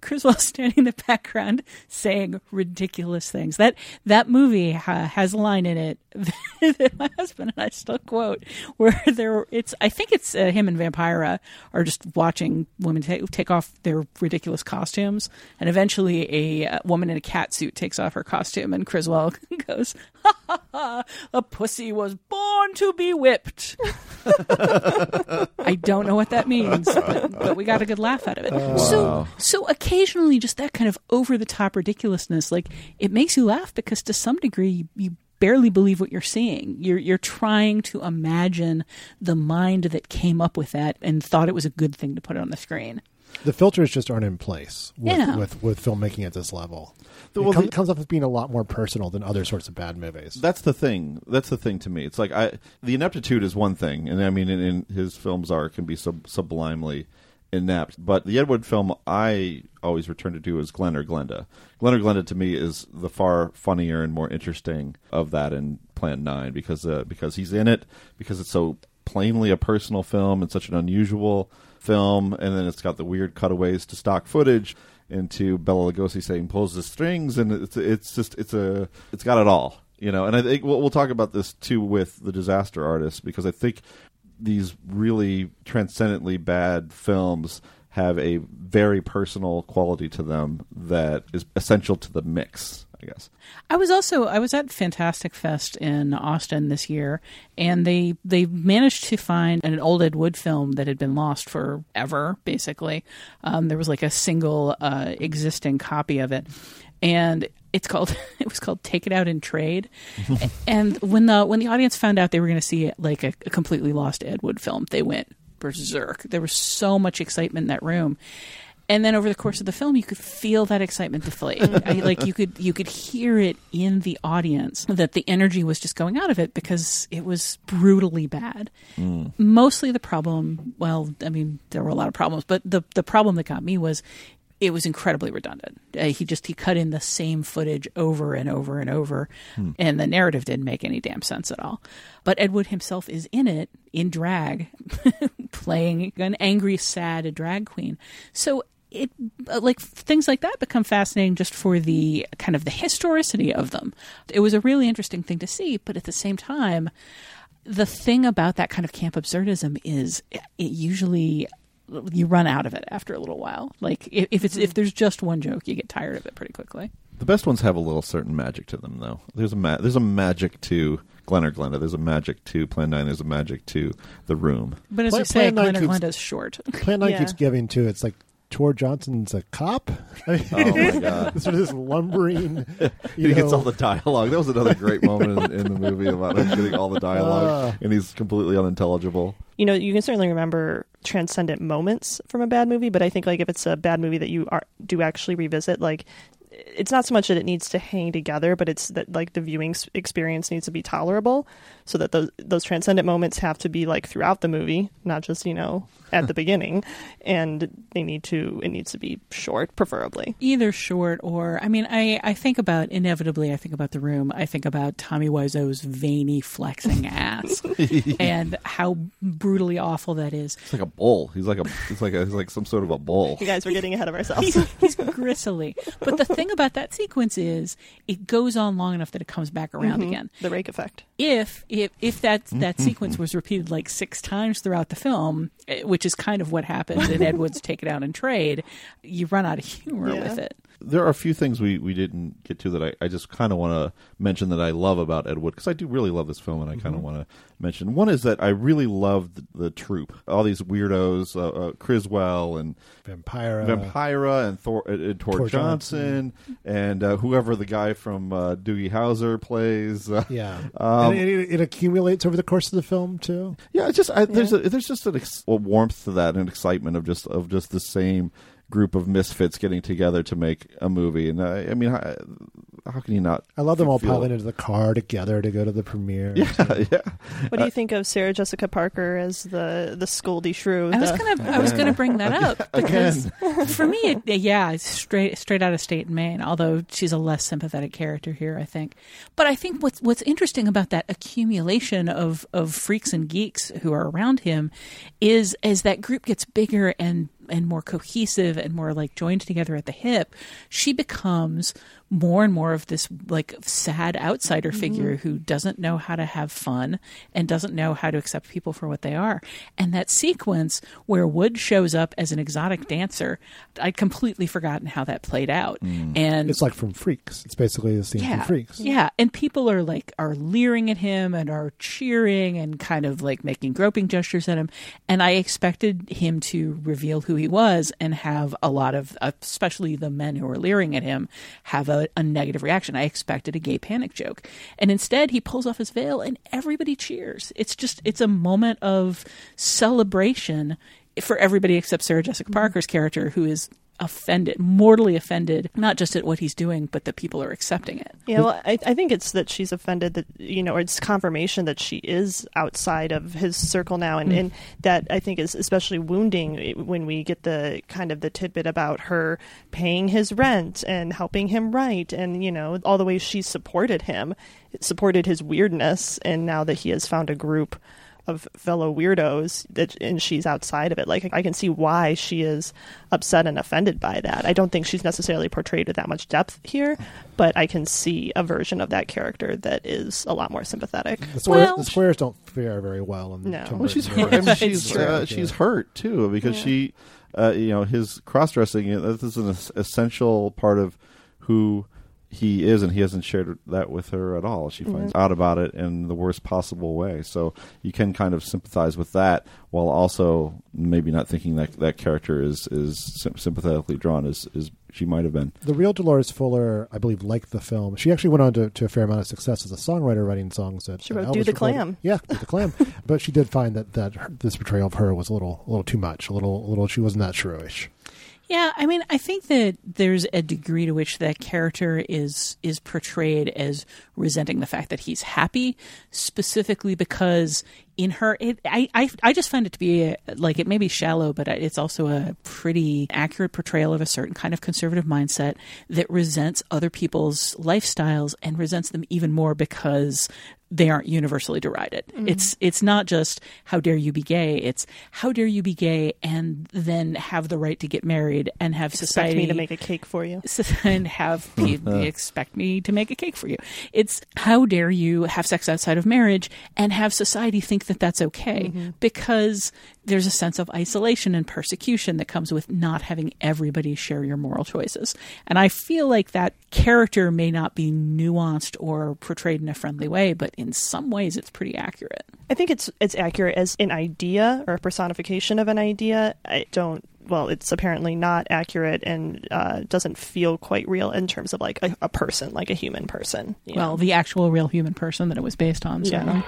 Criswell standing in the background saying ridiculous things. That that movie ha- has a line in it that my husband and I still quote, where there it's I think it's uh, him and Vampira are just watching women take take off their ridiculous costumes, and eventually a uh, woman in a cat suit takes off her costume, and Criswell goes, "Ha ha ha! A pussy was born to be whipped." I don't know what that means, but, but we got a good laugh out of it. Oh, wow. So, so occasionally, just that kind of over the top ridiculousness, like it makes you laugh because to some degree, you, you barely believe what you're seeing. You're you're trying to imagine the mind that came up with that and thought it was a good thing to put it on the screen. The filters just aren't in place with Yeah. with, with filmmaking at this level. The- it well, comes, the- comes off as being a lot more personal than other sorts of bad movies. That's the thing. That's the thing to me. It's like I the ineptitude is one thing, and I mean, in, in his films are can be sub, sublimely inept. But the Ed Wood film I always return to do is Glen or Glenda. Glen or Glenda to me is the far funnier and more interesting of that in Plan Nine because uh, because he's in it because it's so plainly a personal film and such an unusual film, and then it's got the weird cutaways to stock footage into Bela Lugosi saying "pulls the strings," and it's it's just it's a it's got it all, you know. And I think we'll, we'll talk about this too with the Disaster Artist because I think these really transcendently bad films have a very personal quality to them that is essential to the mix. I guess. I was also I was at Fantastic Fest in Austin this year, and they they managed to find an old Ed Wood film that had been lost forever. Basically, um, there was like a single uh, existing copy of it, and It's called it was called Take It Out in Trade. and when the when the audience found out they were going to see like a, a completely lost Ed Wood film, they went berserk. There was so much excitement in that room. And then over the course of the film, you could feel that excitement deflate. I, like you could you could hear it in the audience that the energy was just going out of it because it was brutally bad. Mm. Mostly the problem, well, I mean, there were a lot of problems, but the the problem that got me was it was incredibly redundant. Uh, he just he cut in the same footage over and over and over, Hmm. and the narrative didn't make any damn sense at all. But Ed Wood himself is in it in drag, playing an angry, sad drag queen. So it uh, like things like that become fascinating just for the kind of the historicity of them. It was a really interesting thing to see, but at the same time, the thing about that kind of camp absurdism is it usually you run out of it after a little while. Like if, if it's if there's just one joke, you get tired of it pretty quickly. The best ones have a little certain magic to them, though. There's a ma- there's a magic to Glen or Glenda. There's a magic to Plan Nine. There's a magic to The Room. But as Plan- you say, Plan Nine Glen or keeps- Glenda's short. Plan 9 Yeah. keeps giving too. It's like Tor Johnson's a cop. I mean, Oh my god! sort of this lumbering. he you gets all the dialogue. That was another great moment in, in the movie about him getting all the dialogue, Ah. and he's completely unintelligible. you know, you can certainly remember transcendent moments from a bad movie, but I think like if it's a bad movie that you are do actually revisit, like it's not so much that it needs to hang together, but it's that like the viewing experience needs to be tolerable, so that those those transcendent moments have to be like throughout the movie, not just you know at the beginning, and they need to it needs to be short, preferably. Either short or I mean, I, I think about inevitably I think about the room. I think about Tommy Wiseau's veiny flexing ass and how brutally awful that is. It's like a bull. He's like a he's like a, he's like some sort of a bull. You guys, we're getting ahead of ourselves. He's, he's gristly. But the thing about that sequence is it goes on long enough that it comes back around Mhm. again. The rake effect. If if if that that sequence was repeated like six times throughout the film, eh, which is kind of what happens in Ed Wood's Take It Out in Trade, you run out of humor Yeah. with it. There are a few things we, we didn't get to that I, I just kind of want to mention that I love about Ed Wood because I do really love this film and I kind of want to mention. One is that I really love the, the troupe, all these weirdos, uh, uh, Criswell and Vampira. Vampira and Thor, uh, uh, Tor, Tor Johnson, and uh, whoever the guy from uh, Doogie Howser plays. Uh, Yeah, um, and it, it, accumulates over the course of the film too. yeah, it's just I, there's a, there's just an ex- a warmth to that and excitement of just of just the same group of misfits getting together to make a movie, and I, I mean, how, how can you not? I love them all feel- piling into the car together to go to the premiere. Yeah, yeah. What do you uh, think of Sarah Jessica Parker as the the scoldy shrew? I was gonna I was gonna bring that up because for me, it, yeah, straight straight out of State and Main. Although she's a less sympathetic character here, I think. But I think what's what's interesting about that accumulation of of freaks and geeks who are around him is as that group gets bigger and and more cohesive and more like joined together at the hip, she becomes more and more of this like sad outsider mm-hmm. figure who doesn't know how to have fun and doesn't know how to accept people for what they are. And that sequence where Wood shows up as an exotic dancer, I'd completely forgotten how that played out. Mm. And It's like from Freaks. It's basically the scene yeah, from Freaks. Yeah, and people are like are leering at him and are cheering and kind of like making groping gestures at him. And I expected him to reveal who he was and have a lot of, uh, especially the men who are leering at him, have a, a negative reaction. I expected a gay panic joke, and instead he pulls off his veil and everybody cheers. It's just it's a moment of celebration for everybody except Sarah Jessica mm-hmm. Parker's character, who is offended, mortally offended, not just at what he's doing, but that people are accepting it. Yeah, well, I, I think it's that she's offended that you know, or it's confirmation that she is outside of his circle now, and, Mm. and that I think is especially wounding when we get the kind of the tidbit about her paying his rent and helping him write, and you know, all the ways she supported him, supported his weirdness, and now that he has found a group of fellow weirdos that and she's outside of it like i can see why she is upset and offended by that i don't think she's necessarily portrayed with that much depth here but i can see a version of that character that is a lot more sympathetic The, square, Well- the squares don't fare very well. In No. Tim Well, she's Burton hurt. I mean, she's uh, she's hurt too because she, uh, you know, his cross dressing. This is an essential part of who he is, and he hasn't shared that with her at all. She finds out about it in the worst possible way. So you can kind of sympathize with that, while also maybe not thinking that that character is is sympathetically drawn as is she might have been. The real Dolores Fuller, I believe, liked the film. She actually went on to, to a fair amount of success as a songwriter, writing songs that She wrote Elvis Do the recorded. Clam. Yeah, Do the Clam. but she did find that that her, this portrayal of her was a little a little too much. A little a little. She wasn't that shrewish. Yeah, I mean, I think that there's a degree to which that character is is portrayed as resenting the fact that he's happy, specifically because in her, it, I, I I just find it to be a, like it may be shallow, but it's also a pretty accurate portrayal of a certain kind of conservative mindset that resents other people's lifestyles and resents them even more because they aren't universally derided. Mhm. It's it's not just how dare you be gay. It's how dare you be gay and then have the right to get married and have Expect society me to make a cake for you. and have people expect me to make a cake for you. It's how dare you have sex outside of marriage and have society think that that's okay because there's a sense of isolation and persecution that comes with not having everybody share your moral choices. And I feel like that character may not be nuanced or portrayed in a friendly way, but in some ways it's pretty accurate. I think it's it's accurate as an idea or a personification of an idea. I don't. Well, it's apparently not accurate and uh, doesn't feel quite real in terms of like a, a person, like a human person. Well, know? the actual real human person that it was based on, Yeah.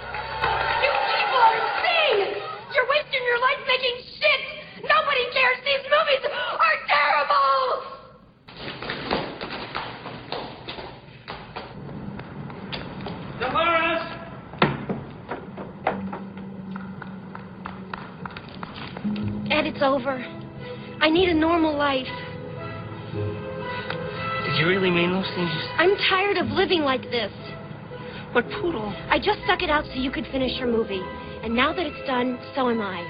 Over. I need a normal life. Did you really mean those things? I'm tired of living like this. But Poodle. I just stuck it out so you could finish your movie. And now that it's done, so am I.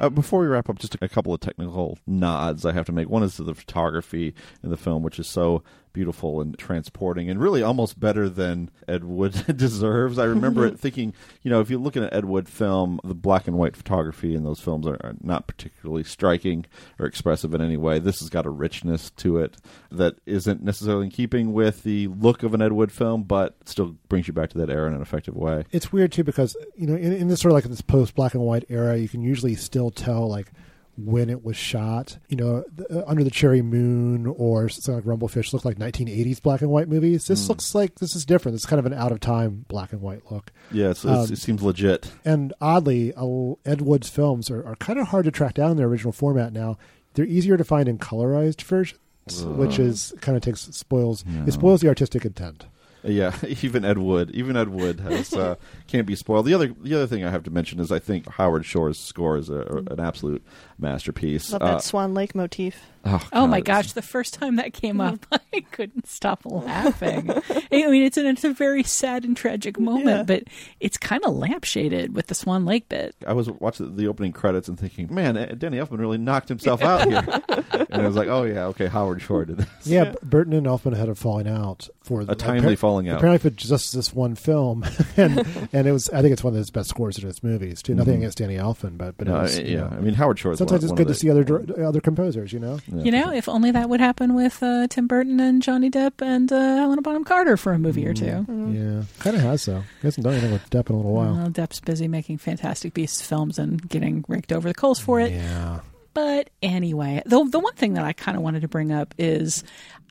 Uh, before we wrap up, just a couple of technical nods I have to make. One is to the photography in the film, which is so beautiful and transporting, and really almost better than Ed Wood deserves. I remember it thinking, you know, if you look at an Ed Wood film, the black and white photography in those films are, are not particularly striking or expressive in any way. This has got a richness to it that isn't necessarily in keeping with the look of an Ed Wood film, but still brings you back to that era in an effective way. It's weird too because you know in, in this sort of like this post black and white era, you can usually still tell like when it was shot. You know, the, uh, Under the Cherry Moon or something like Rumblefish look like 1980s black and white movies. This Mm. looks like this is different. It's kind of an out of time black and white look. Yeah, it's, it's, Um, it seems legit. And oddly, uh, Ed Wood's films are, are kind of hard to track down in their original format now. They're easier to find in colorized versions, which is kind of takes spoils Yeah. it spoils the artistic intent. Yeah, even Ed Wood, even Ed Wood has uh, can't be spoiled. The other the other thing I have to mention is I think Howard Shore's score is a, an absolute masterpiece. Love that Uh, Swan Lake motif. oh, Oh my gosh, the first time that came up, I couldn't stop laughing. I mean, it's, an, it's a very sad and tragic moment, but it's kind of lampshaded with the Swan Lake bit. I was watching the opening credits and thinking, man, eh, Danny Elfman really knocked himself out here. and I was like, oh yeah, okay, Howard Shore did this. Yeah, B- Burton and Elfman had a falling out for A timely falling out. Apparently, for just this one film, and and it was. I think it's one of his best scores in his movies too. Nothing Mhm. against Danny Elfman, but but No, it was, you yeah, know, I mean, Howard Shore is Sometimes one- it's one good of to see other other composers. You know. You know, if only that would happen with uh, Tim Burton and Johnny Depp and uh, Helena Bonham Carter for a movie or two. Yeah, kind of has though. He hasn't done anything with Depp in a little while. Well, Depp's busy making Fantastic Beasts films and getting raked over the coals for it. Yeah. But anyway, the the one thing that I kind of wanted to bring up is,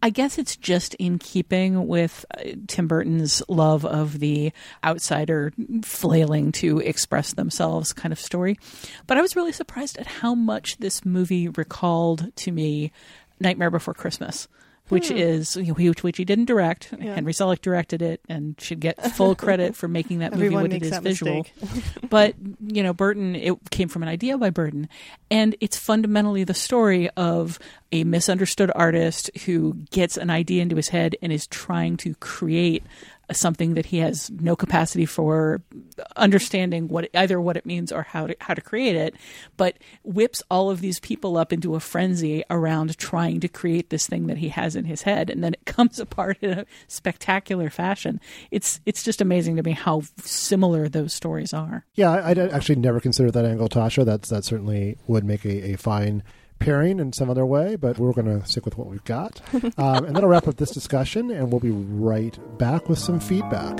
I guess it's just in keeping with uh, Tim Burton's love of the outsider flailing to express themselves kind of story. But I was really surprised at how much this movie recalled to me Nightmare Before Christmas. Which Hmm. is which, which he didn't direct. Yeah. Henry Selick directed it, and should get full credit for making that movie what it is visual but you know burton it came from an idea by burton and it's fundamentally the story of a misunderstood artist who gets an idea into his head and is trying to create something that he has no capacity for understanding what either what it means or how to how to create it but whips all of these people up into a frenzy around trying to create this thing that he has in his head and then it comes apart in a spectacular fashion it's it's just amazing to me how similar those stories are Yeah, I, I'd actually never considered that angle, Tasha. That's that certainly would make a, a fine pairing in some other way, but we're going to stick with what we've got. um, and that'll wrap up this discussion, and we'll be right back with some feedback.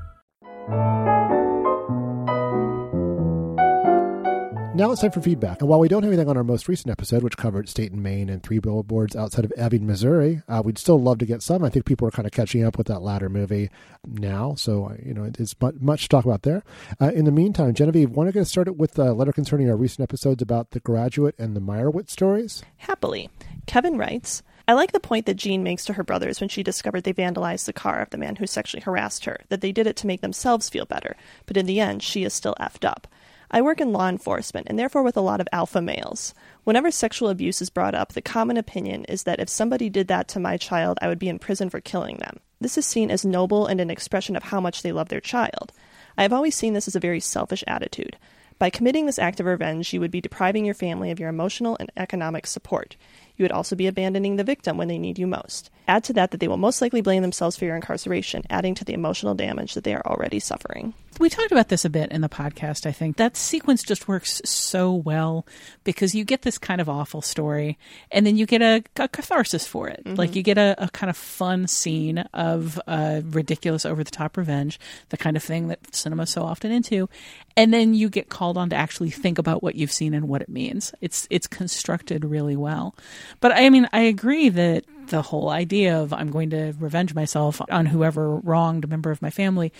Now it's time for feedback. And while we don't have anything on our most recent episode, which covered state and Main and three billboards outside of Ebbing, Missouri, uh, we'd still love to get some. I think people are kind of catching up with that latter movie now. So, uh, you know, it's much to talk about there. Uh, in the meantime, Genevieve, want to get started with a letter concerning our recent episodes about The Graduate and the Meyerowitz stories? Happily. Kevin writes, I like the point that Jean makes to her brothers when she discovered they vandalized the car of the man who sexually harassed her, that they did it to make themselves feel better, but in the end, she is still effed up. I work in law enforcement and therefore with a lot of alpha males. Whenever sexual abuse is brought up, the common opinion is that if somebody did that to my child, I would be in prison for killing them. This is seen as noble and an expression of how much they love their child. I have always seen this as a very selfish attitude. By committing this act of revenge, you would be depriving your family of your emotional and economic support. You would also be abandoning the victim when they need you most. Add to that that they will most likely blame themselves for your incarceration, adding to the emotional damage that they are already suffering. We talked about this a bit in the podcast, I think. That sequence just works so well because you get this kind of awful story and then you get a, a catharsis for it. Mm-hmm. Like you get a, a, kind of fun scene of uh, ridiculous, over the top revenge, the kind of thing that cinema's so often into. And then you get called on to actually think about what you've seen and what it means. It's it's constructed really well. But I mean, I agree that the whole idea of I'm going to revenge myself on whoever wronged a member of my family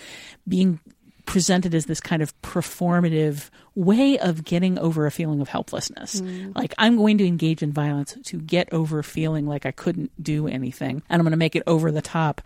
being presented as this kind of performative way of getting over a feeling of helplessness. Mm. Like, I'm going to engage in violence to get over feeling like I couldn't do anything, and I'm going to make it over the top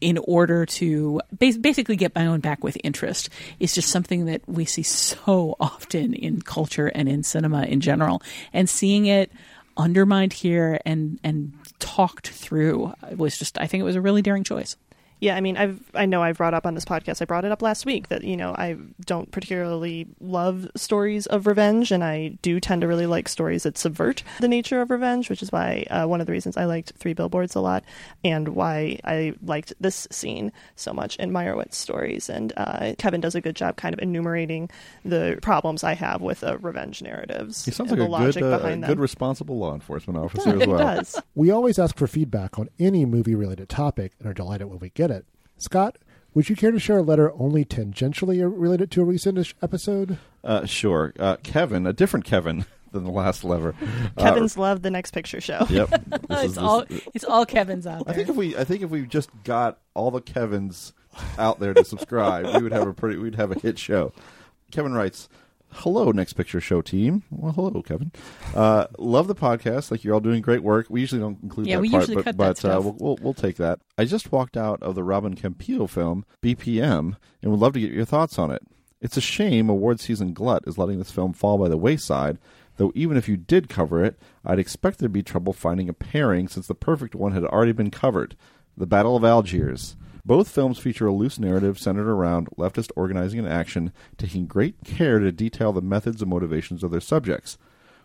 in order to basically get my own back with interest is just something that we see so often in culture and in cinema in general. And seeing it undermined here and and talked through was just I think it was a really daring choice. Yeah, I mean, I've I know I've brought up on this podcast. I brought it up last week that you know I don't particularly love stories of revenge, and I do tend to really like stories that subvert the nature of revenge, which is why uh, one of the reasons I liked Three Billboards a lot, and why I liked this scene so much in Meyerowitz stories. And uh, Kevin does a good job, kind of enumerating the problems I have with uh, revenge narratives. He sounds like a good, uh, good, responsible law enforcement officer as well. It does. We always ask for feedback on any movie-related topic, and are delighted when we get it. Scott, would you care to share a letter only tangentially related to a recent episode? Uh, sure. Uh, Kevin, a different Kevin than the last lever. Kevin's uh, love the next picture show. Yep. it's is, all it's all Kevin's out there. I think if we I think if we just got all the Kevins out there to subscribe, we would have a pretty we'd have a hit show. Kevin writes, Hello, Next Picture Show team. Well, hello, Kevin. Uh, love the podcast. Like you're all doing great work. We usually don't include yeah, that we part, usually but, cut but that uh, we'll, we'll, we'll take that. I just walked out of the Robin Campillo film BPM and would love to get your thoughts on it. It's a shame award season glut is letting this film fall by the wayside. Though even if you did cover it, I'd expect there'd be trouble finding a pairing since the perfect one had already been covered. The Battle of Algiers. Both films feature a loose narrative centered around leftist organizing and action, taking great care to detail the methods and motivations of their subjects.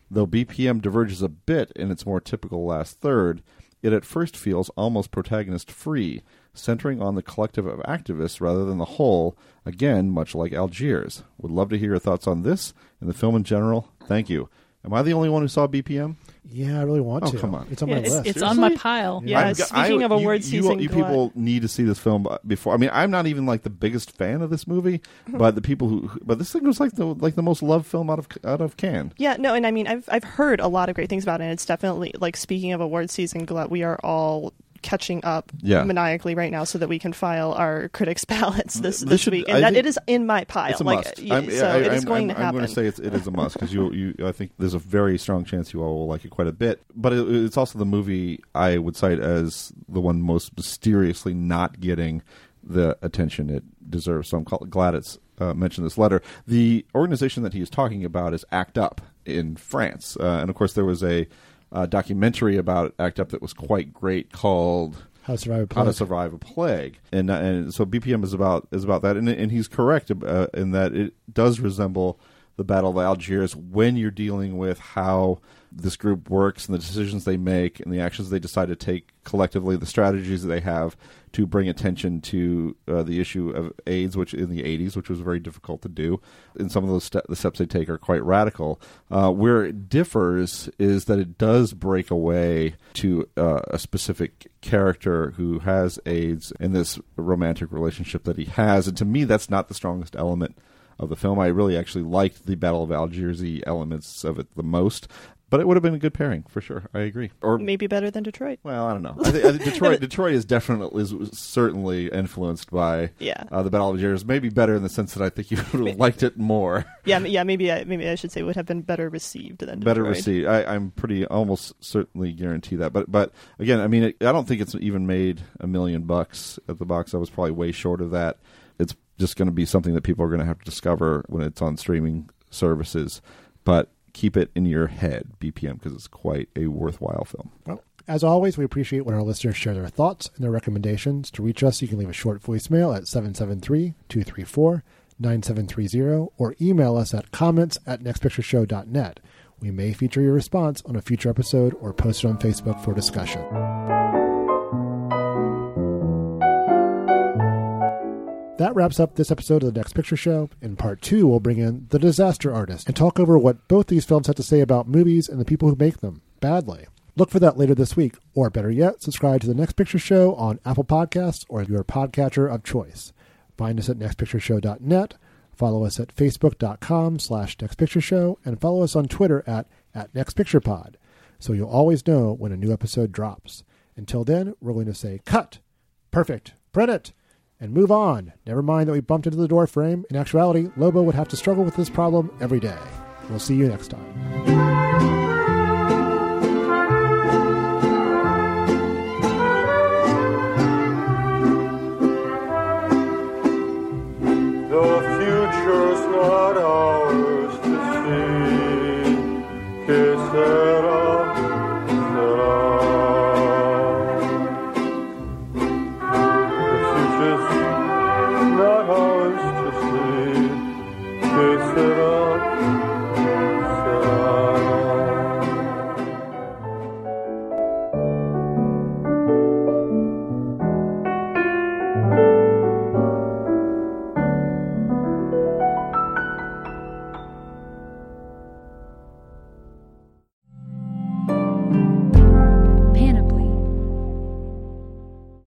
Though BPM diverges a bit in its more typical last third, it at first feels almost protagonist free, centering on the collective of activists rather than the whole, again, much like Algiers. Would love to hear your thoughts on this and the film in general. Thank you. Am I the only one who saw BPM? Yeah, I really want oh, to. come on. It's on yeah, my it's, list. It's on my pile. Yeah, I've speaking I, of awards you, season, you, you people need to see this film before. I mean, I'm not even like the biggest fan of this movie, but the people who, but this thing was like the like the most loved film out of out of Cannes. Yeah, no, and I mean, I've I've heard a lot of great things about it. And it's definitely like speaking of awards season glut, we are all catching up yeah. maniacally right now so that we can file our critics ballots this, This this should- week, and that it is in my pile. It's a like, must. yeah, I'm, so I, it is I'm- going I'm, to happen. I'm going to say it's, it is a must because you, you, I think there's a very strong chance you all will like it quite a bit. But it, it's also the movie I would cite as the one most mysteriously not getting the attention it deserves. So I'm glad it's uh, mentioned this letter. The organization that he is talking about is ACT UP in France, uh, and of course there was a uh, documentary about ACT UP that was quite great called How to Survive a How to Plague. Survive a Plague, and and so BPM is about is about that, and and he's correct uh, in that it does resemble the Battle of Algiers when you're dealing with how this group works and the decisions they make and the actions they decide to take collectively, the strategies that they have to bring attention to uh, the issue of AIDS, which in the 80s, which was very difficult to do. And some of those the steps they take are quite radical. Uh, where it differs is that it does break away to uh, a specific character who has AIDS and this romantic relationship that he has. And to me, that's not the strongest element of the film. I really actually liked the Battle of Algiers elements of it the most. But it would have been a good pairing for sure. I agree. Or maybe better than Detroit. Well, I don't know. I think, I think Detroit Detroit is definitely is certainly influenced by Yeah. uh, the Battle of Algiers. Maybe better in the sense that I think you would have liked it more. Yeah, yeah. Maybe I, maybe I should say would have been better received than better received. I, I'm pretty almost certainly guarantee that. But but again, I mean, it, I don't think it's even made a million bucks at the box. I was probably way short of that. Just going to be something that people are going to have to discover when it's on streaming services. But keep it in your head, BPM, because it's quite a worthwhile film. Well, as always, we appreciate when our listeners share their thoughts and their recommendations. To reach us, you can leave a short voicemail at 773 234 9730 or email us at comments at nextpictureshow.net. We may feature your response on a future episode or post it on Facebook for discussion. That wraps up this episode of the Next Picture Show. In part two, we'll bring in The Disaster Artist and talk over what both these films have to say about movies and the people who make them badly. Look for that later this week, or better yet, subscribe to the Next Picture Show on Apple Podcasts or your podcatcher of choice. Find us at nextpictureshow.net, follow us at facebook.com slash nextpictureshow, and follow us on Twitter at, at nextpicturepod, so you'll always know when a new episode drops. Until then, we're going to say cut, perfect, print it, and move on. Never mind that we bumped into the door frame. In actuality, Lobo would have to struggle with this problem every day. We'll see you next time. The